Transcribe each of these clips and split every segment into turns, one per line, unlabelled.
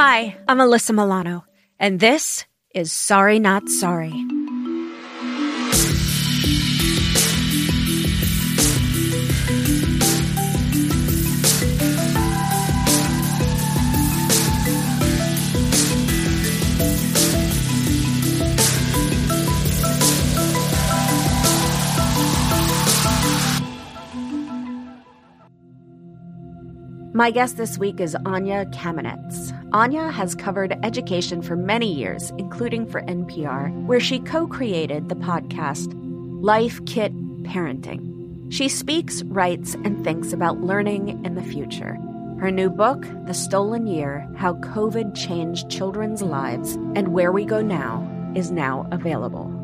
Hi, I'm Alyssa Milano, and this is Sorry Not Sorry. My guest this week is Anya Kamenetz. Anya has covered education for many years, including for NPR, where she co created the podcast Life Kit Parenting. She speaks, writes, and thinks about learning in the future. Her new book, The Stolen Year How COVID Changed Children's Lives and Where We Go Now, is now available.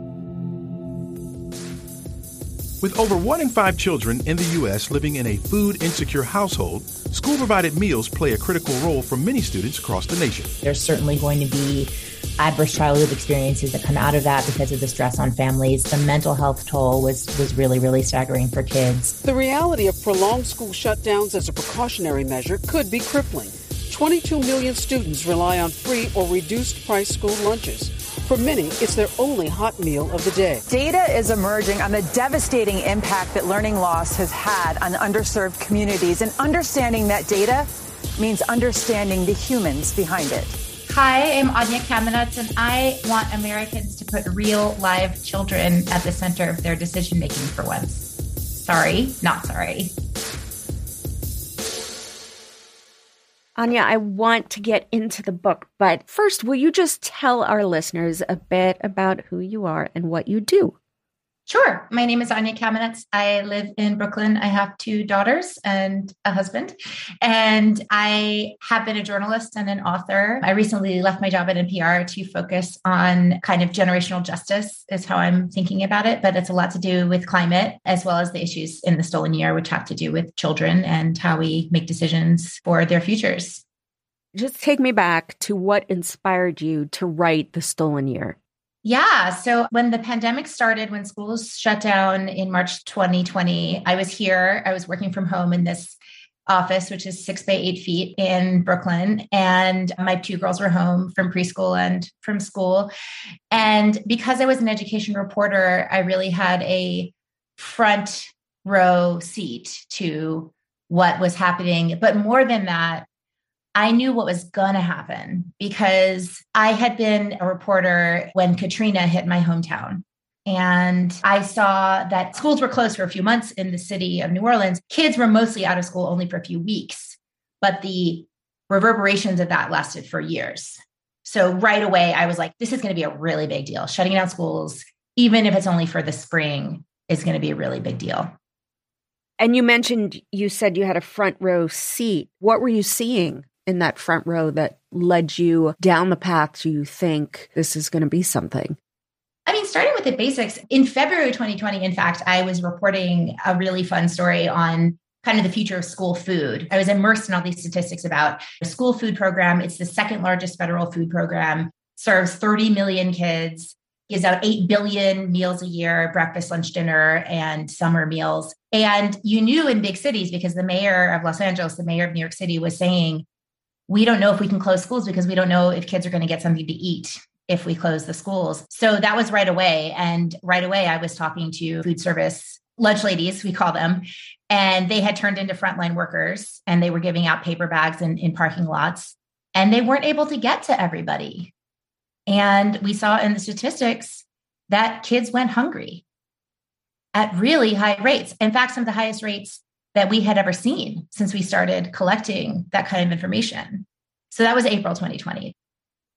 With over one in five children in the U.S. living in a food insecure household, school provided meals play a critical role for many students across the nation.
There's certainly going to be adverse childhood experiences that come out of that because of the stress on families. The mental health toll was, was really, really staggering for kids.
The reality of prolonged school shutdowns as a precautionary measure could be crippling. 22 million students rely on free or reduced price school lunches. For many, it's their only hot meal of the day.
Data is emerging on the devastating impact that learning loss has had on underserved communities, and understanding that data means understanding the humans behind it.
Hi, I'm Anya Kamenetz, and I want Americans to put real, live children at the center of their decision making for once. Sorry, not sorry.
Anya, I want to get into the book, but first, will you just tell our listeners a bit about who you are and what you do?
Sure. My name is Anya Kamenetz. I live in Brooklyn. I have two daughters and a husband. And I have been a journalist and an author. I recently left my job at NPR to focus on kind of generational justice, is how I'm thinking about it. But it's a lot to do with climate, as well as the issues in the stolen year, which have to do with children and how we make decisions for their futures.
Just take me back to what inspired you to write The Stolen Year.
Yeah. So when the pandemic started, when schools shut down in March 2020, I was here. I was working from home in this office, which is six by eight feet in Brooklyn. And my two girls were home from preschool and from school. And because I was an education reporter, I really had a front row seat to what was happening. But more than that, I knew what was going to happen because I had been a reporter when Katrina hit my hometown. And I saw that schools were closed for a few months in the city of New Orleans. Kids were mostly out of school only for a few weeks, but the reverberations of that lasted for years. So right away, I was like, this is going to be a really big deal. Shutting down schools, even if it's only for the spring, is going to be a really big deal.
And you mentioned you said you had a front row seat. What were you seeing in that front row that led you down the path to think this is going to be something?
I mean, starting with the basics, in February 2020, in fact, I was reporting a really fun story on kind of the future of school food. I was immersed in all these statistics about the school food program. It's the second largest federal food program, serves 30 million kids, gives out 8 billion meals a year breakfast, lunch, dinner, and summer meals. And you knew in big cities because the mayor of Los Angeles, the mayor of New York City was saying, we don't know if we can close schools because we don't know if kids are going to get something to eat if we close the schools. So that was right away. And right away, I was talking to food service lunch ladies, we call them, and they had turned into frontline workers and they were giving out paper bags in, in parking lots and they weren't able to get to everybody. And we saw in the statistics that kids went hungry at really high rates. In fact, some of the highest rates that we had ever seen since we started collecting that kind of information. So that was April 2020.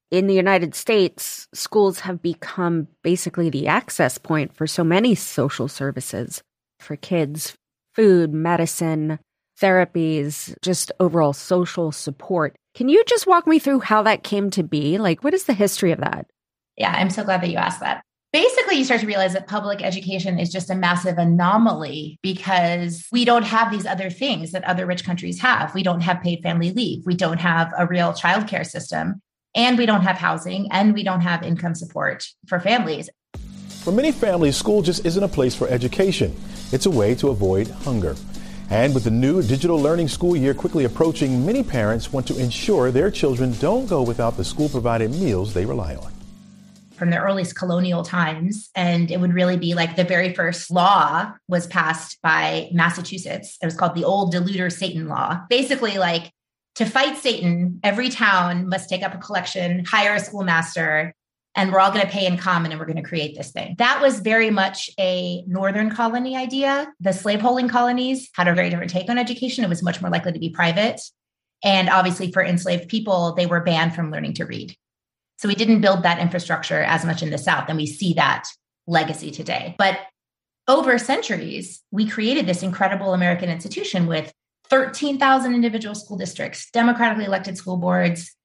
in the United States, schools have become basically the access point for so many social services for kids food, medicine, therapies, just overall social support. Can you just walk me through how that came to be? Like, what is the history of that?
Yeah, I'm so glad that you asked that. Basically, you start to realize that public education is just a massive anomaly because we don't have these other things that other rich countries have. We don't have paid family leave. We don't have a real childcare system and we don't have housing and we don't have income support for families.
For many families, school just isn't a place for education. It's a way to avoid hunger. And with the new digital learning school year quickly approaching, many parents want to ensure their children don't go without the school provided meals they rely on.
From the earliest colonial times, and it would really be like the very first law was passed by Massachusetts. It was called the Old Deluder Satan Law. Basically, like to fight Satan, every town must take up a collection, hire a schoolmaster, and we're all going to pay in common and we're going to create this thing. That was very much a northern colony idea. The slaveholding colonies had a very different take on education. It was much more likely to be private. And obviously, for enslaved people, they were banned from learning to read. So we didn't build that infrastructure as much in the South, and we see that legacy today. But over centuries, we created this incredible American institution with 13,000 individual school districts, democratically elected school boards.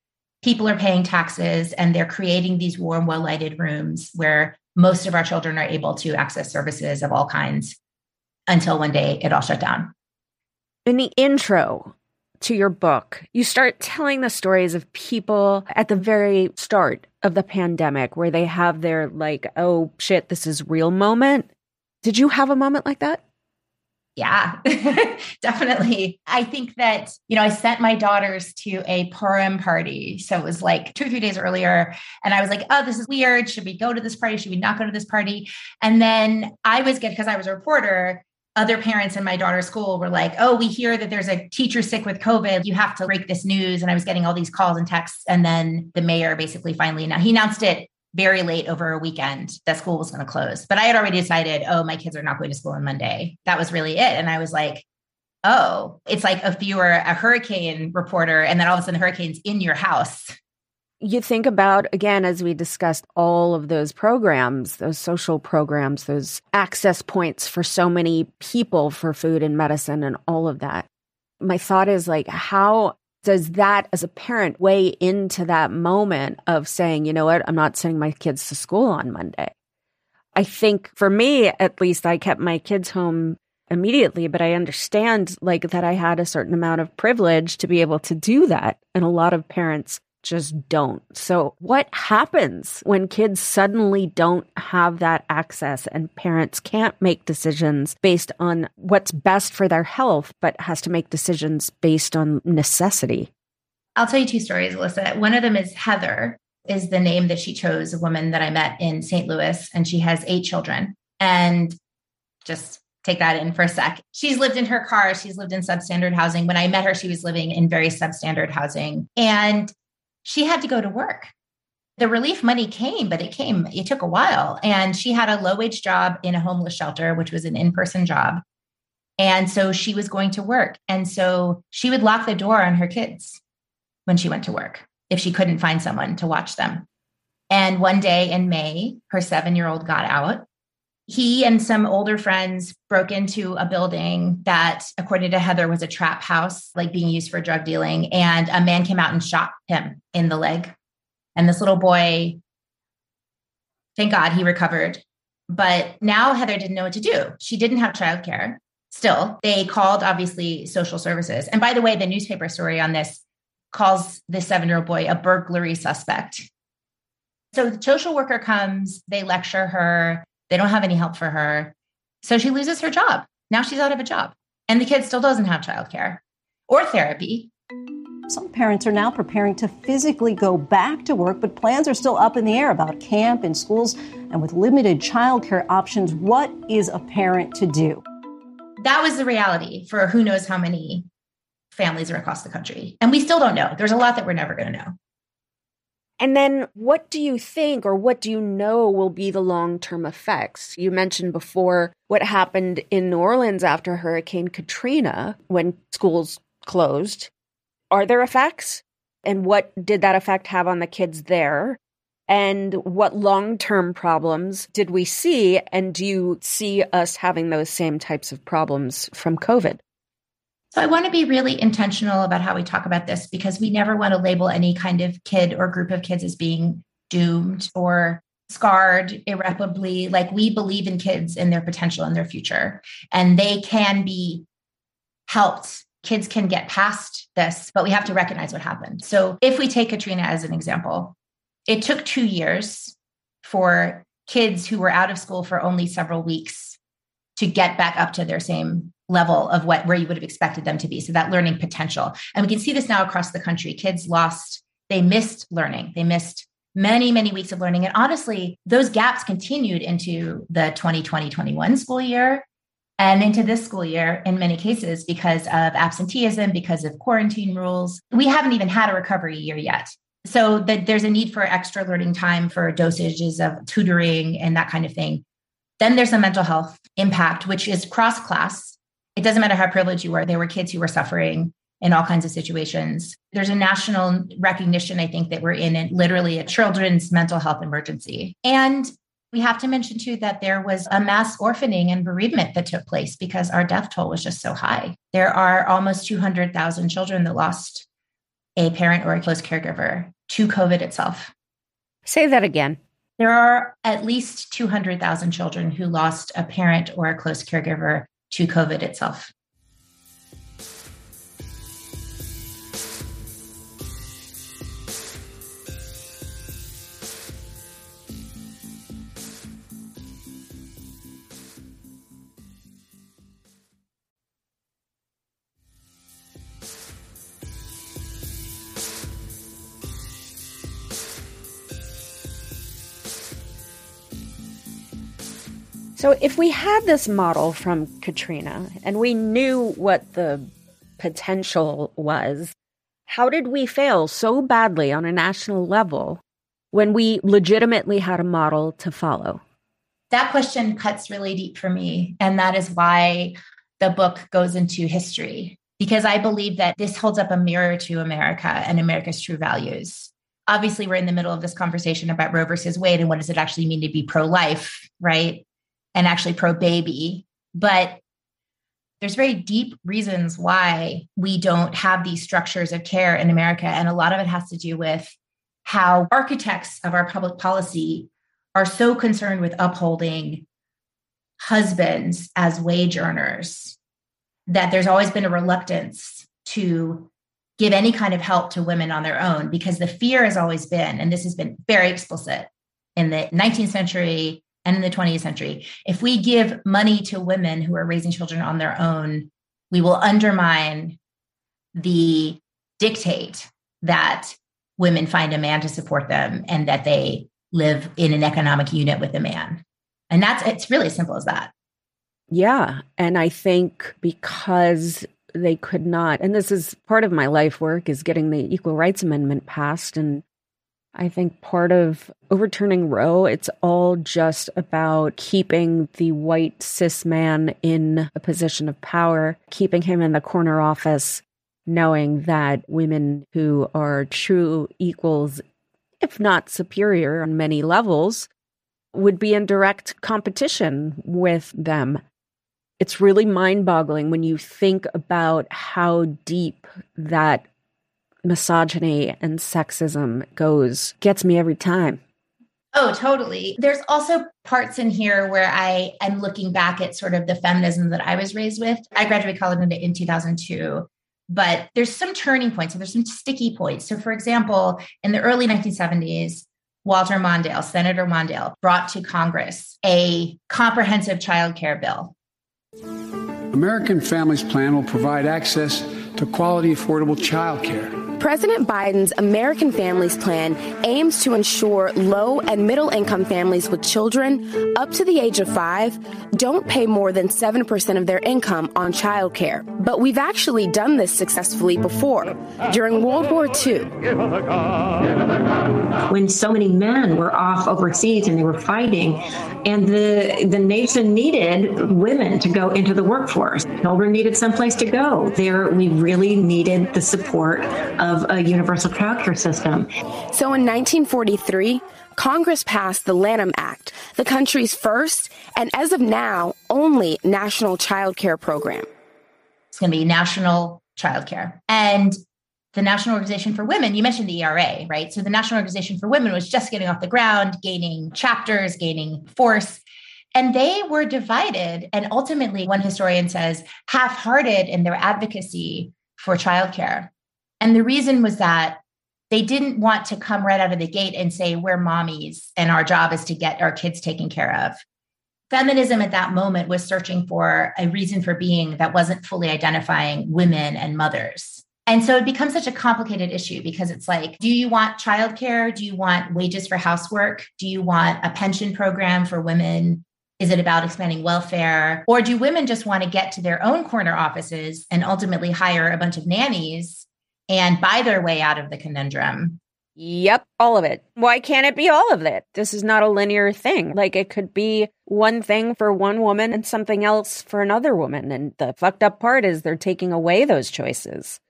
People are paying taxes and they're creating these warm, well lighted rooms where most of our children are able to access services of all kinds until one day it all shut down.
In the intro to your book, you start telling the stories of people at the very start of the pandemic where they have their, like, oh shit, this is real moment. Did you have a moment like that?
Yeah, definitely. I think that, you know, I sent my daughters to a Purim party. So it was like two or three days earlier. And I was like, oh, this is weird. Should we go to this party? Should we not go to this party? And then I was good because I was a reporter, other parents in my daughter's school were like, oh, we hear that there's a teacher sick with COVID. You have to break this news. And I was getting all these calls and texts. And then the mayor basically finally, now he announced it very late over a weekend that school was going to close. But I had already decided, oh, my kids are not going to school on Monday. That was really it. And I was like, oh, it's like if you were a hurricane reporter and then all of a sudden the hurricane's in your house.
You think about, again, as we discussed, all of those programs, those social programs, those access points for so many people for food and medicine and all of that. My thought is like, how does that as a parent weigh into that moment of saying, you know what, I'm not sending my kids to school on Monday? I think for me, at least, I kept my kids home immediately, but I understand like that I had a certain amount of privilege to be able to do that. And a lot of parents just don't. So, what happens when kids suddenly don't have that access and parents can't make decisions based on what's best for their health, but has to make decisions based on necessity?
I'll tell you two stories, Alyssa. One of them is Heather, is the name that she chose, a woman that I met in St. Louis, and she has eight children. And just take that in for a sec. She's lived in her car. She's lived in substandard housing. When I met her, she was living in very substandard housing. And she had to go to work. The relief money came, but it came, it took a while. And she had a low wage job in a homeless shelter, which was an in person job. And so she was going to work. And so she would lock the door on her kids when she went to work if she couldn't find someone to watch them. And one day in May, her seven year old got out. He and some older friends broke into a building that, according to Heather, was a trap house, like being used for drug dealing. And a man came out and shot him in the leg. And this little boy, thank God he recovered. But now Heather didn't know what to do. She didn't have childcare. Still, they called obviously social services. And by the way, the newspaper story on this calls the seven year old boy a burglary suspect. So the social worker comes, they lecture her, they don't have any help for her. So she loses her job. Now she's out of a job. And the kid still doesn't have childcare or therapy.
Some parents are now preparing to physically go back to work, but plans are still up in the air about camp and schools. And with limited childcare options, what is a parent to do?
That was the reality for who knows how many families are across the country. And we still don't know. There's a lot that we're never going to know.
And then what do you think or what do you know will be the long term effects? You mentioned before what happened in New Orleans after Hurricane Katrina when schools closed. Are there effects? And what did that effect have on the kids there? And what long term problems did we see? And do you see us having those same types of problems from COVID?
So I want to be really intentional about how we talk about this because we never want to label any kind of kid or group of kids as being doomed or scarred irreparably. Like we believe in kids and their potential and their future, and they can be helped. Kids can get past this, but we have to recognize what happened. So if we take Katrina as an example, it took two years for kids who were out of school for only several weeks to get back up to their same level of what where you would have expected them to be. So that learning potential. And we can see this now across the country. Kids lost they missed learning. They missed many many weeks of learning. And honestly those gaps continued into the 2020-21 school year and into this school year in many cases because of absenteeism because of quarantine rules. We haven't even had a recovery year yet. So that there's a need for extra learning time for dosages of tutoring and that kind of thing. Then there's a mental health impact which is cross class it doesn't matter how privileged you were there were kids who were suffering in all kinds of situations there's a national recognition i think that we're in literally a children's mental health emergency and we have to mention too that there was a mass orphaning and bereavement that took place because our death toll was just so high there are almost 200000 children that lost a parent or a close caregiver to COVID itself.
Say that again.
There are at least 200,000 children who lost a parent or a close caregiver to COVID itself.
So, if we had this model from Katrina and we knew what the potential was, how did we fail so badly on a national level when we legitimately had a model to follow?
That question cuts really deep for me. And that is why the book goes into history, because I believe that this holds up a mirror to America and America's true values. Obviously, we're in the middle of this conversation about Roe versus Wade and what does it actually mean to be pro life, right? And actually pro baby. But there's very deep reasons why we don't have these structures of care in America. And a lot of it has to do with how architects of our public policy are so concerned with upholding husbands as wage earners that there's always been a reluctance to give any kind of help to women on their own because the fear has always been, and this has been very explicit in the 19th century and in the 20th century. If we give money to women who are raising children on their own, we will undermine the dictate that women find a man to support them and that they live in an economic unit with a man. And that's it's really as simple as that.
Yeah. And I think because they could not, and this is part of my life work, is getting the Equal Rights Amendment passed. And I think part of overturning Roe, it's all just about keeping the white cis man in a position of power, keeping him in the corner office, knowing that women who are true equals, if not superior on many levels, would be in direct competition with them. It's really mind boggling when you think about how deep that misogyny and sexism goes gets me every time.
Oh, totally. There's also parts in here where I am looking back at sort of the feminism that I was raised with. I graduated college in, in 2002, but there's some turning points. and there's some sticky points. So, for example, in the early 1970s, Walter Mondale, Senator Mondale, brought to Congress a comprehensive child care bill.
American Families Plan will provide access to quality, affordable child care
President Biden's American Families Plan aims to ensure low and middle income families with children up to the age of five don't pay more than 7% of their income on childcare. But we've actually done this successfully before during World War II.
When so many men were off overseas and they were fighting, and the, the nation needed women to go into the workforce, children needed someplace to go. There, we really needed the support of of a universal childcare system.
So in 1943, Congress passed the Lanham Act, the country's first and as of now, only national child care program.
It's going to be national child care. And the National Organization for Women, you mentioned the ERA, right? So the National Organization for Women was just getting off the ground, gaining chapters, gaining force. And they were divided. And ultimately, one historian says, half hearted in their advocacy for childcare. And the reason was that they didn't want to come right out of the gate and say, we're mommies and our job is to get our kids taken care of. Feminism at that moment was searching for a reason for being that wasn't fully identifying women and mothers. And so it becomes such a complicated issue because it's like, do you want childcare? Do you want wages for housework? Do you want a pension program for women? Is it about expanding welfare? Or do women just want to get to their own corner offices and ultimately hire a bunch of nannies and buy their way out of the conundrum?
Yep, all of it. Why can't it be all of it? This is not a linear thing. Like it could be one thing for one woman and something else for another woman. And the fucked up part is they're taking away those choices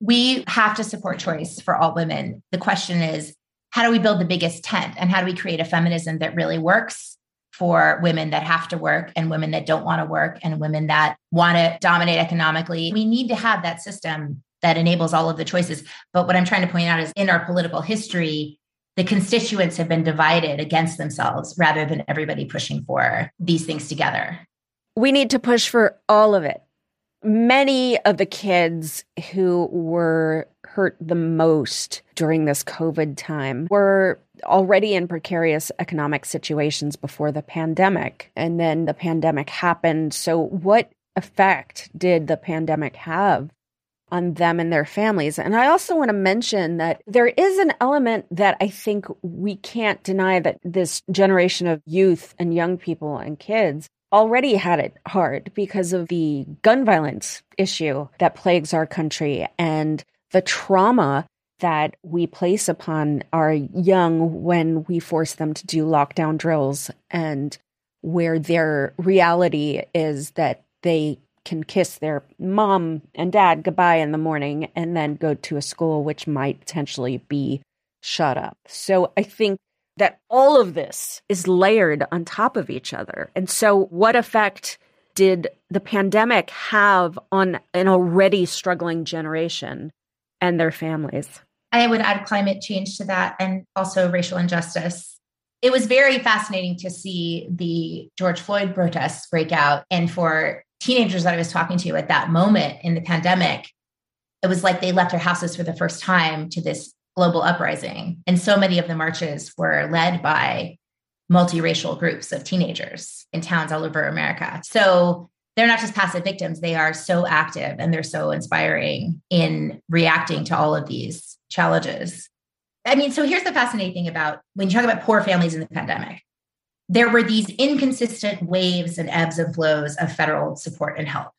we have to support choice for all women. The question is, how do we build the biggest tent and how do we create a feminism that really works for women that have to work and women that don't want to work and women that want to dominate economically? We need to have that system that enables all of the choices. But what I'm trying to point out is in our political history, the constituents have been divided against themselves rather than everybody pushing for these things together.
We need to push for all of it many of the kids who were hurt the most during this COVID time were already in precarious economic situations before the pandemic. And then the pandemic happened. So, what effect did the pandemic have on them and their families? And I also want to mention that there is an element that I think we can't deny that this generation of youth and young people and kids already had it hard because of the gun violence issue that plagues our country and the trauma that we place upon our young when we force them to do lockdown drills and where their reality is that they can kiss their mom and dad goodbye in the morning and then go to a school which might potentially be shut up. So I think that all of this is layered on top of each other. And so, what effect did the pandemic have on an already struggling generation and their families?
I would add climate change to that and also racial injustice. It was very fascinating to see the George Floyd protests break out. And for teenagers that I was talking to at that moment in the pandemic, it was like they left their houses for the first time to this global uprising. And so many of the marches were led by multiracial groups of teenagers in towns all over America. So they're not just passive victims, they are so active and they're so inspiring in reacting to all of these challenges. I mean, so here's the fascinating thing about when you talk about poor families in the pandemic, there were these inconsistent waves and ebbs and flows of federal support and help.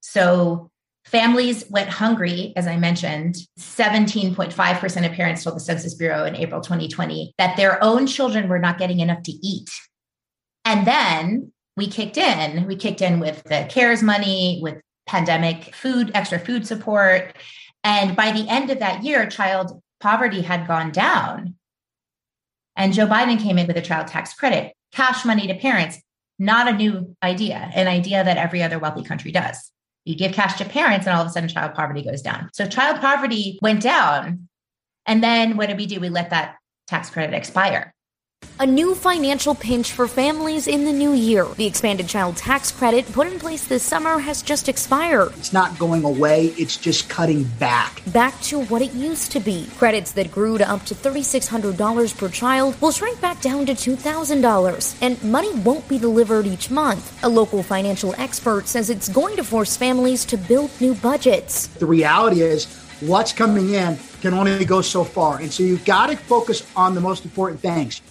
So Families went hungry, as I mentioned. 17.5% of parents told the Census Bureau in April 2020 that their own children were not getting enough to eat. And then we kicked in. We kicked in with the CARES money, with pandemic food, extra food support. And by the end of that year, child poverty had gone down. And Joe Biden came in with a child tax credit, cash money to parents, not a new idea, an idea that every other wealthy country does. You give cash to parents, and all of a sudden, child poverty goes down. So, child poverty went down. And then what did we do? We let that tax credit expire.
A new financial pinch for families in the new year. The expanded child tax credit put in place this summer has just expired.
It's not going away, it's just cutting back.
Back to what it used to be. Credits that grew to up to $3,600 per child will shrink back down to $2,000, and money won't be delivered each month. A local financial expert says it's going to force families to build new budgets.
The reality is, what's coming in can only go so far. And so you've got to focus on the most important things.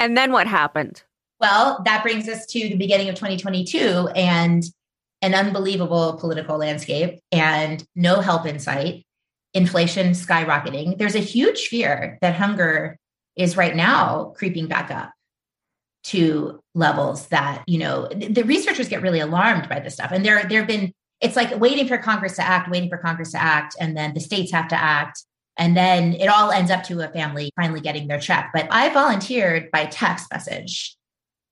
And then what happened?
Well, that brings us to the beginning of 2022 and an unbelievable political landscape and no help in sight, inflation skyrocketing. There's a huge fear that hunger is right now creeping back up to levels that, you know, the researchers get really alarmed by this stuff. And there, there have been it's like waiting for Congress to act, waiting for Congress to act, and then the states have to act. And then it all ends up to a family finally getting their check. But I volunteered by text message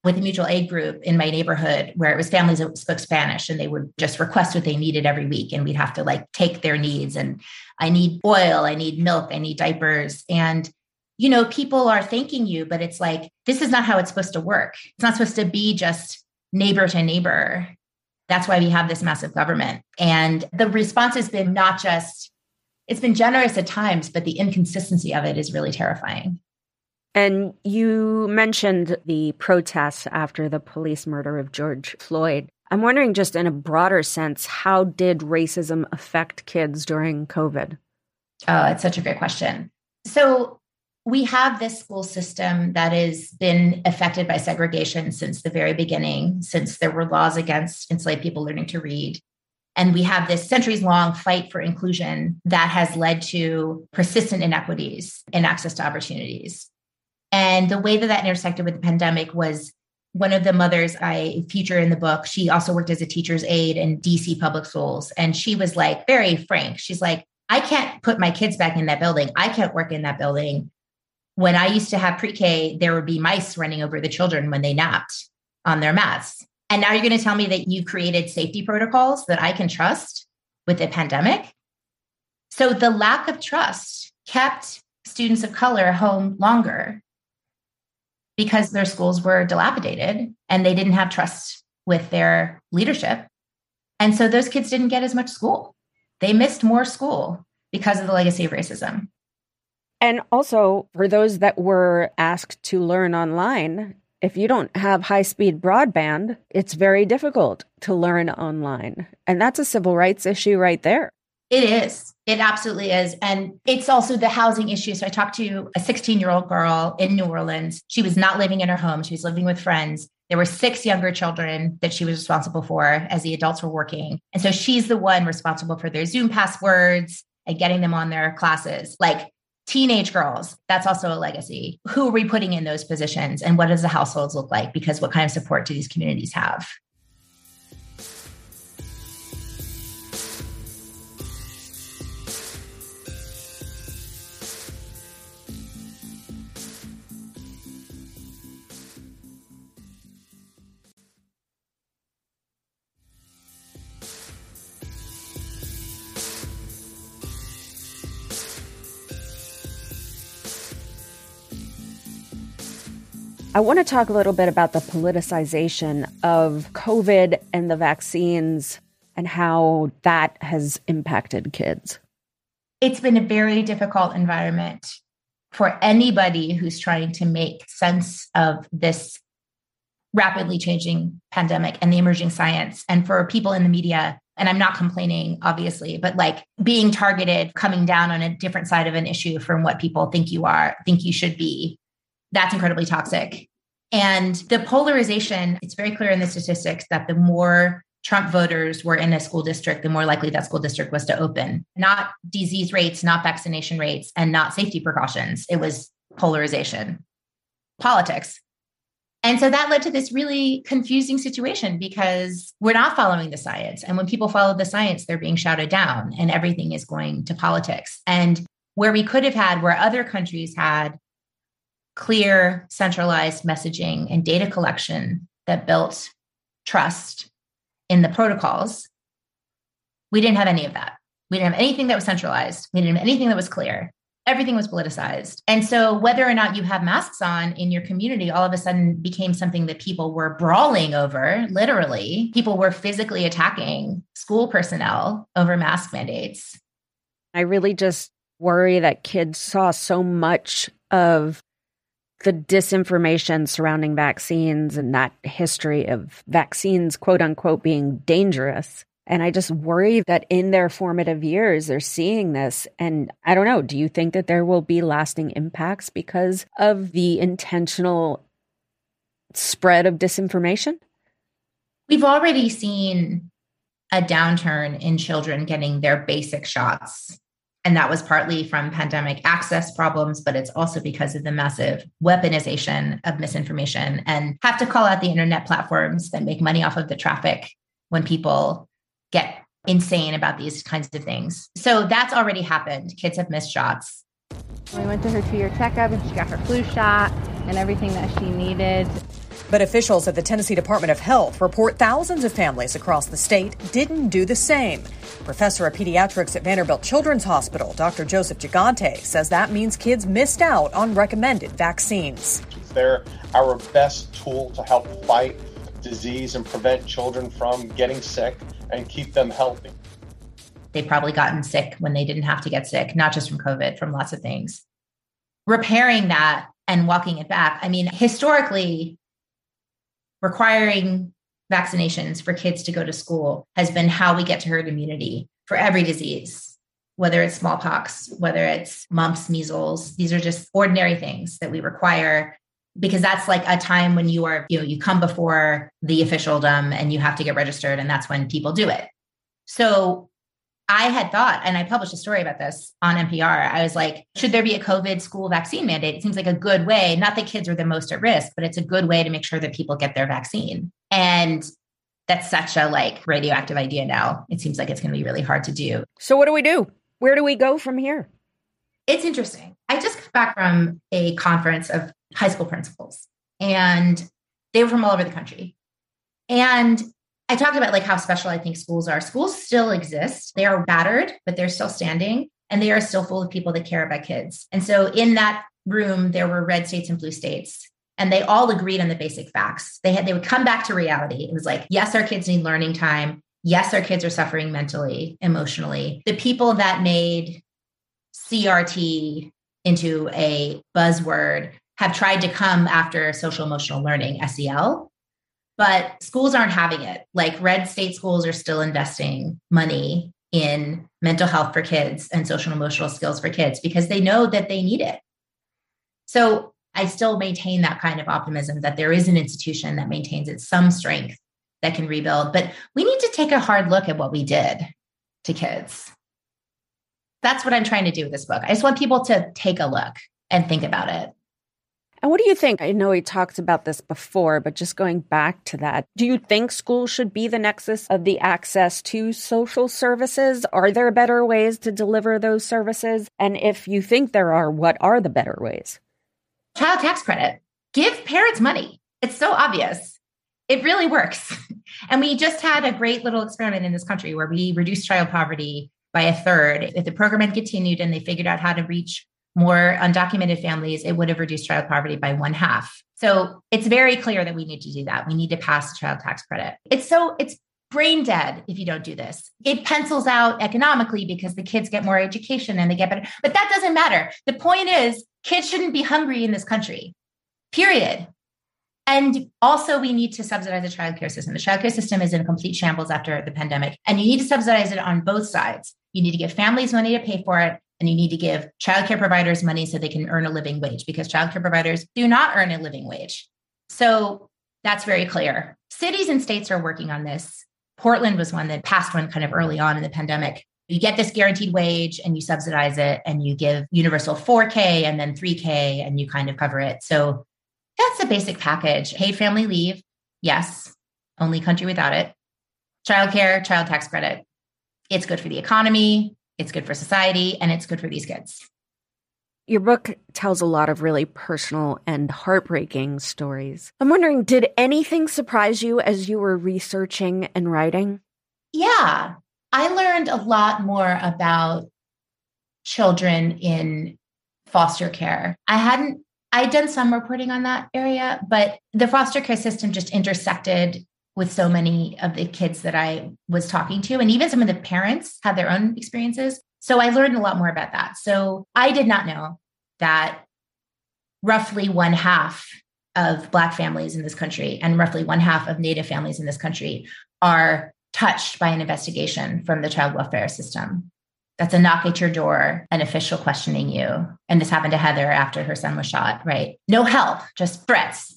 with a mutual aid group in my neighborhood where it was families that spoke Spanish and they would just request what they needed every week. And we'd have to like take their needs. And I need oil, I need milk, I need diapers. And, you know, people are thanking you, but it's like, this is not how it's supposed to work. It's not supposed to be just neighbor to neighbor. That's why we have this massive government. And the response has been not just, it's been generous at times, but the inconsistency of it is really terrifying.
And you mentioned the protests after the police murder of George Floyd. I'm wondering, just in a broader sense, how did racism affect kids during COVID?
Oh, it's such a great question. So, we have this school system that has been affected by segregation since the very beginning, since there were laws against enslaved people learning to read. And we have this centuries long fight for inclusion that has led to persistent inequities in access to opportunities. And the way that that intersected with the pandemic was one of the mothers I feature in the book. She also worked as a teacher's aide in DC public schools. And she was like very frank. She's like, I can't put my kids back in that building. I can't work in that building when I used to have pre K, there would be mice running over the children when they napped on their mats. And now you're going to tell me that you created safety protocols that I can trust with the pandemic? So the lack of trust kept students of color home longer because their schools were dilapidated and they didn't have trust with their leadership. And so those kids didn't get as much school. They missed more school because of the legacy of racism.
And also, for those that were asked to learn online, if you don't have high speed broadband, it's very difficult to learn online. And that's a civil rights issue right there.
It is. It absolutely is. And it's also the housing issue. So I talked to a 16 year old girl in New Orleans. She was not living in her home, she was living with friends. There were six younger children that she was responsible for as the adults were working. And so she's the one responsible for their Zoom passwords and getting them on their classes. Like teenage girls that's also a legacy. Who are we putting in those positions and what does the households look like? Because what kind of support do these communities have
I want to talk a little bit about the politicization of COVID and the vaccines and how that has impacted kids.
It's been a very difficult environment for anybody who's trying to make sense of this rapidly changing pandemic and the emerging science, and for people in the media. And I'm not complaining, obviously, but like being targeted, coming down on a different side of an issue from what people think you are, think you should be that's incredibly toxic. And the polarization, it's very clear in the statistics that the more Trump voters were in a school district, the more likely that school district was to open. Not disease rates, not vaccination rates, and not safety precautions. It was polarization, politics. And so that led to this really confusing situation because we're not following the science. And when people follow the science, they're being shouted down and everything is going to politics. And where we could have had, where other countries had clear, centralized messaging and data collection that built trust in the protocols. We didn't have any of that. We didn't have anything that was centralized. We didn't have anything that was clear. Everything was politicized. And so, whether or not you have masks on in your community, all of a sudden became something that people were brawling over, literally. People were physically attacking school personnel over mask mandates.
I really just worry that kids saw so much of the disinformation surrounding vaccines and that history of vaccines, quote unquote, being dangerous. And I just worry that in their formative years, they're seeing this. And I don't know, do you think that there will be lasting impacts because of the intentional spread of disinformation?
We've already seen a downturn in children getting their basic shots and that was partly from pandemic access problems, but it's also because of the massive weaponization of misinformation and have to call out the internet platforms that make money off of the traffic when people get insane about these kinds of things. So that's already happened. Kids have missed shots.
We went to her two year checkup and she got her flu shot and everything that she needed.
But officials at the Tennessee Department of Health report thousands of families across the state didn't do the same. Professor of pediatrics at Vanderbilt Children's Hospital, Dr. Joseph Gigante, says that means kids missed out on recommended vaccines.
They're our best tool to help fight disease and prevent children from getting sick and keep them healthy.
They've probably gotten sick when they didn't have to get sick, not just from COVID, from lots of things. Repairing that and walking it back. I mean, historically, requiring vaccinations for kids to go to school has been how we get to herd immunity for every disease, whether it's smallpox, whether it's mumps, measles. These are just ordinary things that we require because that's like a time when you are, you know, you come before the officialdom and you have to get registered, and that's when people do it. So I had thought, and I published a story about this on NPR. I was like, should there be a COVID school vaccine mandate? It seems like a good way, not that kids are the most at risk, but it's a good way to make sure that people get their vaccine. And that's such a like radioactive idea now. It seems like it's going to be really hard to do.
So, what do we do? Where do we go from here?
It's interesting. I just got back from a conference of high school principals, and they were from all over the country. And I talked about like how special I think schools are. Schools still exist. They are battered, but they're still standing and they are still full of people that care about kids. And so in that room there were red states and blue states and they all agreed on the basic facts. They had they would come back to reality. It was like, yes, our kids need learning time. Yes, our kids are suffering mentally, emotionally. The people that made CRT into a buzzword have tried to come after social emotional learning, SEL, but schools aren't having it. Like red state schools are still investing money in mental health for kids and social and emotional skills for kids because they know that they need it. So I still maintain that kind of optimism that there is an institution that maintains its some strength that can rebuild. But we need to take a hard look at what we did to kids. That's what I'm trying to do with this book. I just want people to take a look and think about it.
And what do you think? I know we talked about this before, but just going back to that, do you think schools should be the nexus of the access to social services? Are there better ways to deliver those services? And if you think there are, what are the better ways?
Child tax credit. Give parents money. It's so obvious. It really works. And we just had a great little experiment in this country where we reduced child poverty by a third. If the program had continued and they figured out how to reach more undocumented families, it would have reduced child poverty by one half. So it's very clear that we need to do that. We need to pass the child tax credit. It's so, it's brain dead if you don't do this. It pencils out economically because the kids get more education and they get better. But that doesn't matter. The point is, kids shouldn't be hungry in this country, period. And also, we need to subsidize the childcare system. The childcare system is in complete shambles after the pandemic, and you need to subsidize it on both sides. You need to give families money to pay for it, and you need to give childcare providers money so they can earn a living wage because childcare providers do not earn a living wage. So that's very clear. Cities and states are working on this. Portland was one that passed one kind of early on in the pandemic. You get this guaranteed wage and you subsidize it and you give universal 4K and then 3K and you kind of cover it. So that's the basic package. Paid family leave. Yes. Only country without it. Childcare, child tax credit. It's good for the economy it's good for society, and it's good for these kids.
Your book tells a lot of really personal and heartbreaking stories. I'm wondering, did anything surprise you as you were researching and writing?
Yeah, I learned a lot more about children in foster care. I hadn't, I'd done some reporting on that area, but the foster care system just intersected with so many of the kids that I was talking to. And even some of the parents had their own experiences. So I learned a lot more about that. So I did not know that roughly one half of Black families in this country and roughly one half of Native families in this country are touched by an investigation from the child welfare system. That's a knock at your door, an official questioning you. And this happened to Heather after her son was shot, right? No help, just threats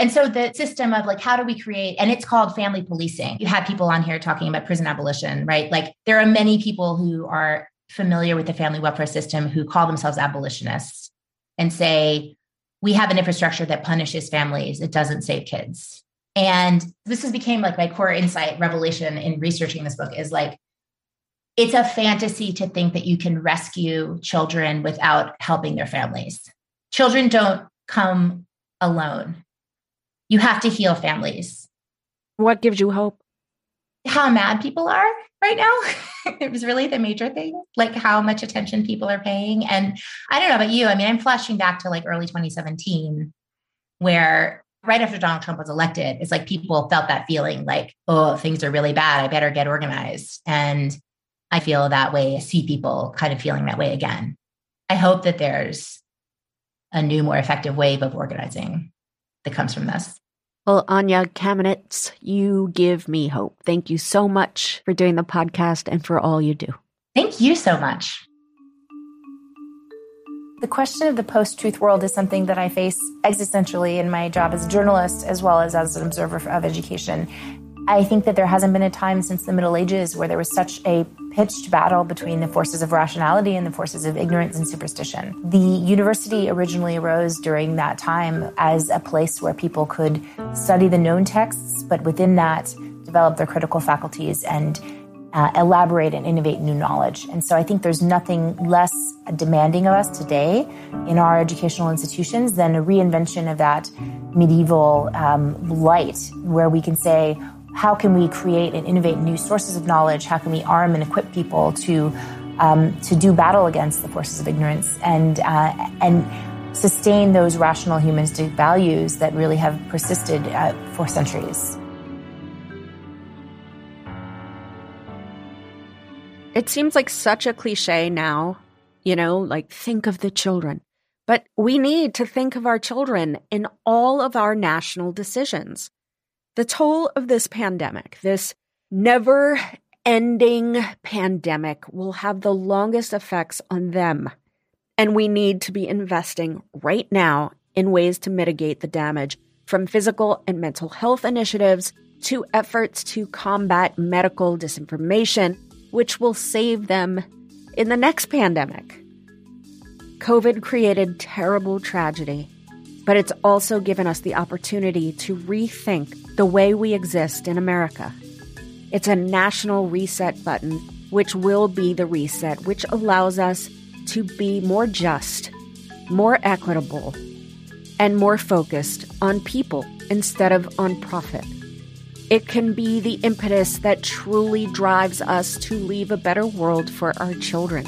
and so the system of like, how do we create, and it's called family policing. You have people on here talking about prison abolition, right? Like there are many people who are familiar with the family welfare system who call themselves abolitionists and say, we have an infrastructure that punishes families, it doesn't save kids. And this has became like my core insight revelation in researching this book is like, it's a fantasy to think that you can rescue children without helping their families. Children don't come alone. You have to heal families.
What gives you hope?
How mad people are right now. it was really the major thing, like how much attention people are paying. And I don't know about you. I mean, I'm flashing back to like early 2017, where right after Donald Trump was elected, it's like people felt that feeling like, oh, things are really bad. I better get organized. And I feel that way. I see people kind of feeling that way again. I hope that there's a new, more effective wave of organizing that comes from this.
Well, Anya Kamenetz, you give me hope. Thank you so much for doing the podcast and for all you do.
Thank you so much.
The question of the post truth world is something that I face existentially in my job as a journalist as well as as an observer of education. I think that there hasn't been a time since the Middle Ages where there was such a pitched battle between the forces of rationality and the forces of ignorance and superstition. The university originally arose during that time as a place where people could study the known texts, but within that, develop their critical faculties and uh, elaborate and innovate new knowledge. And so I think there's nothing less demanding of us today in our educational institutions than a reinvention of that medieval um, light where we can say, how can we create and innovate new sources of knowledge? How can we arm and equip people to um, to do battle against the forces of ignorance and uh, and sustain those rational humanistic values that really have persisted uh, for centuries?
It seems like such a cliche now, you know, like think of the children. But we need to think of our children in all of our national decisions. The toll of this pandemic, this never ending pandemic, will have the longest effects on them. And we need to be investing right now in ways to mitigate the damage from physical and mental health initiatives to efforts to combat medical disinformation which will save them in the next pandemic. COVID created terrible tragedy, but it's also given us the opportunity to rethink the way we exist in America. It's a national reset button, which will be the reset, which allows us to be more just, more equitable, and more focused on people instead of on profit. It can be the impetus that truly drives us to leave a better world for our children.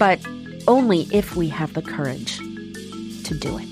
But only if we have the courage to do it.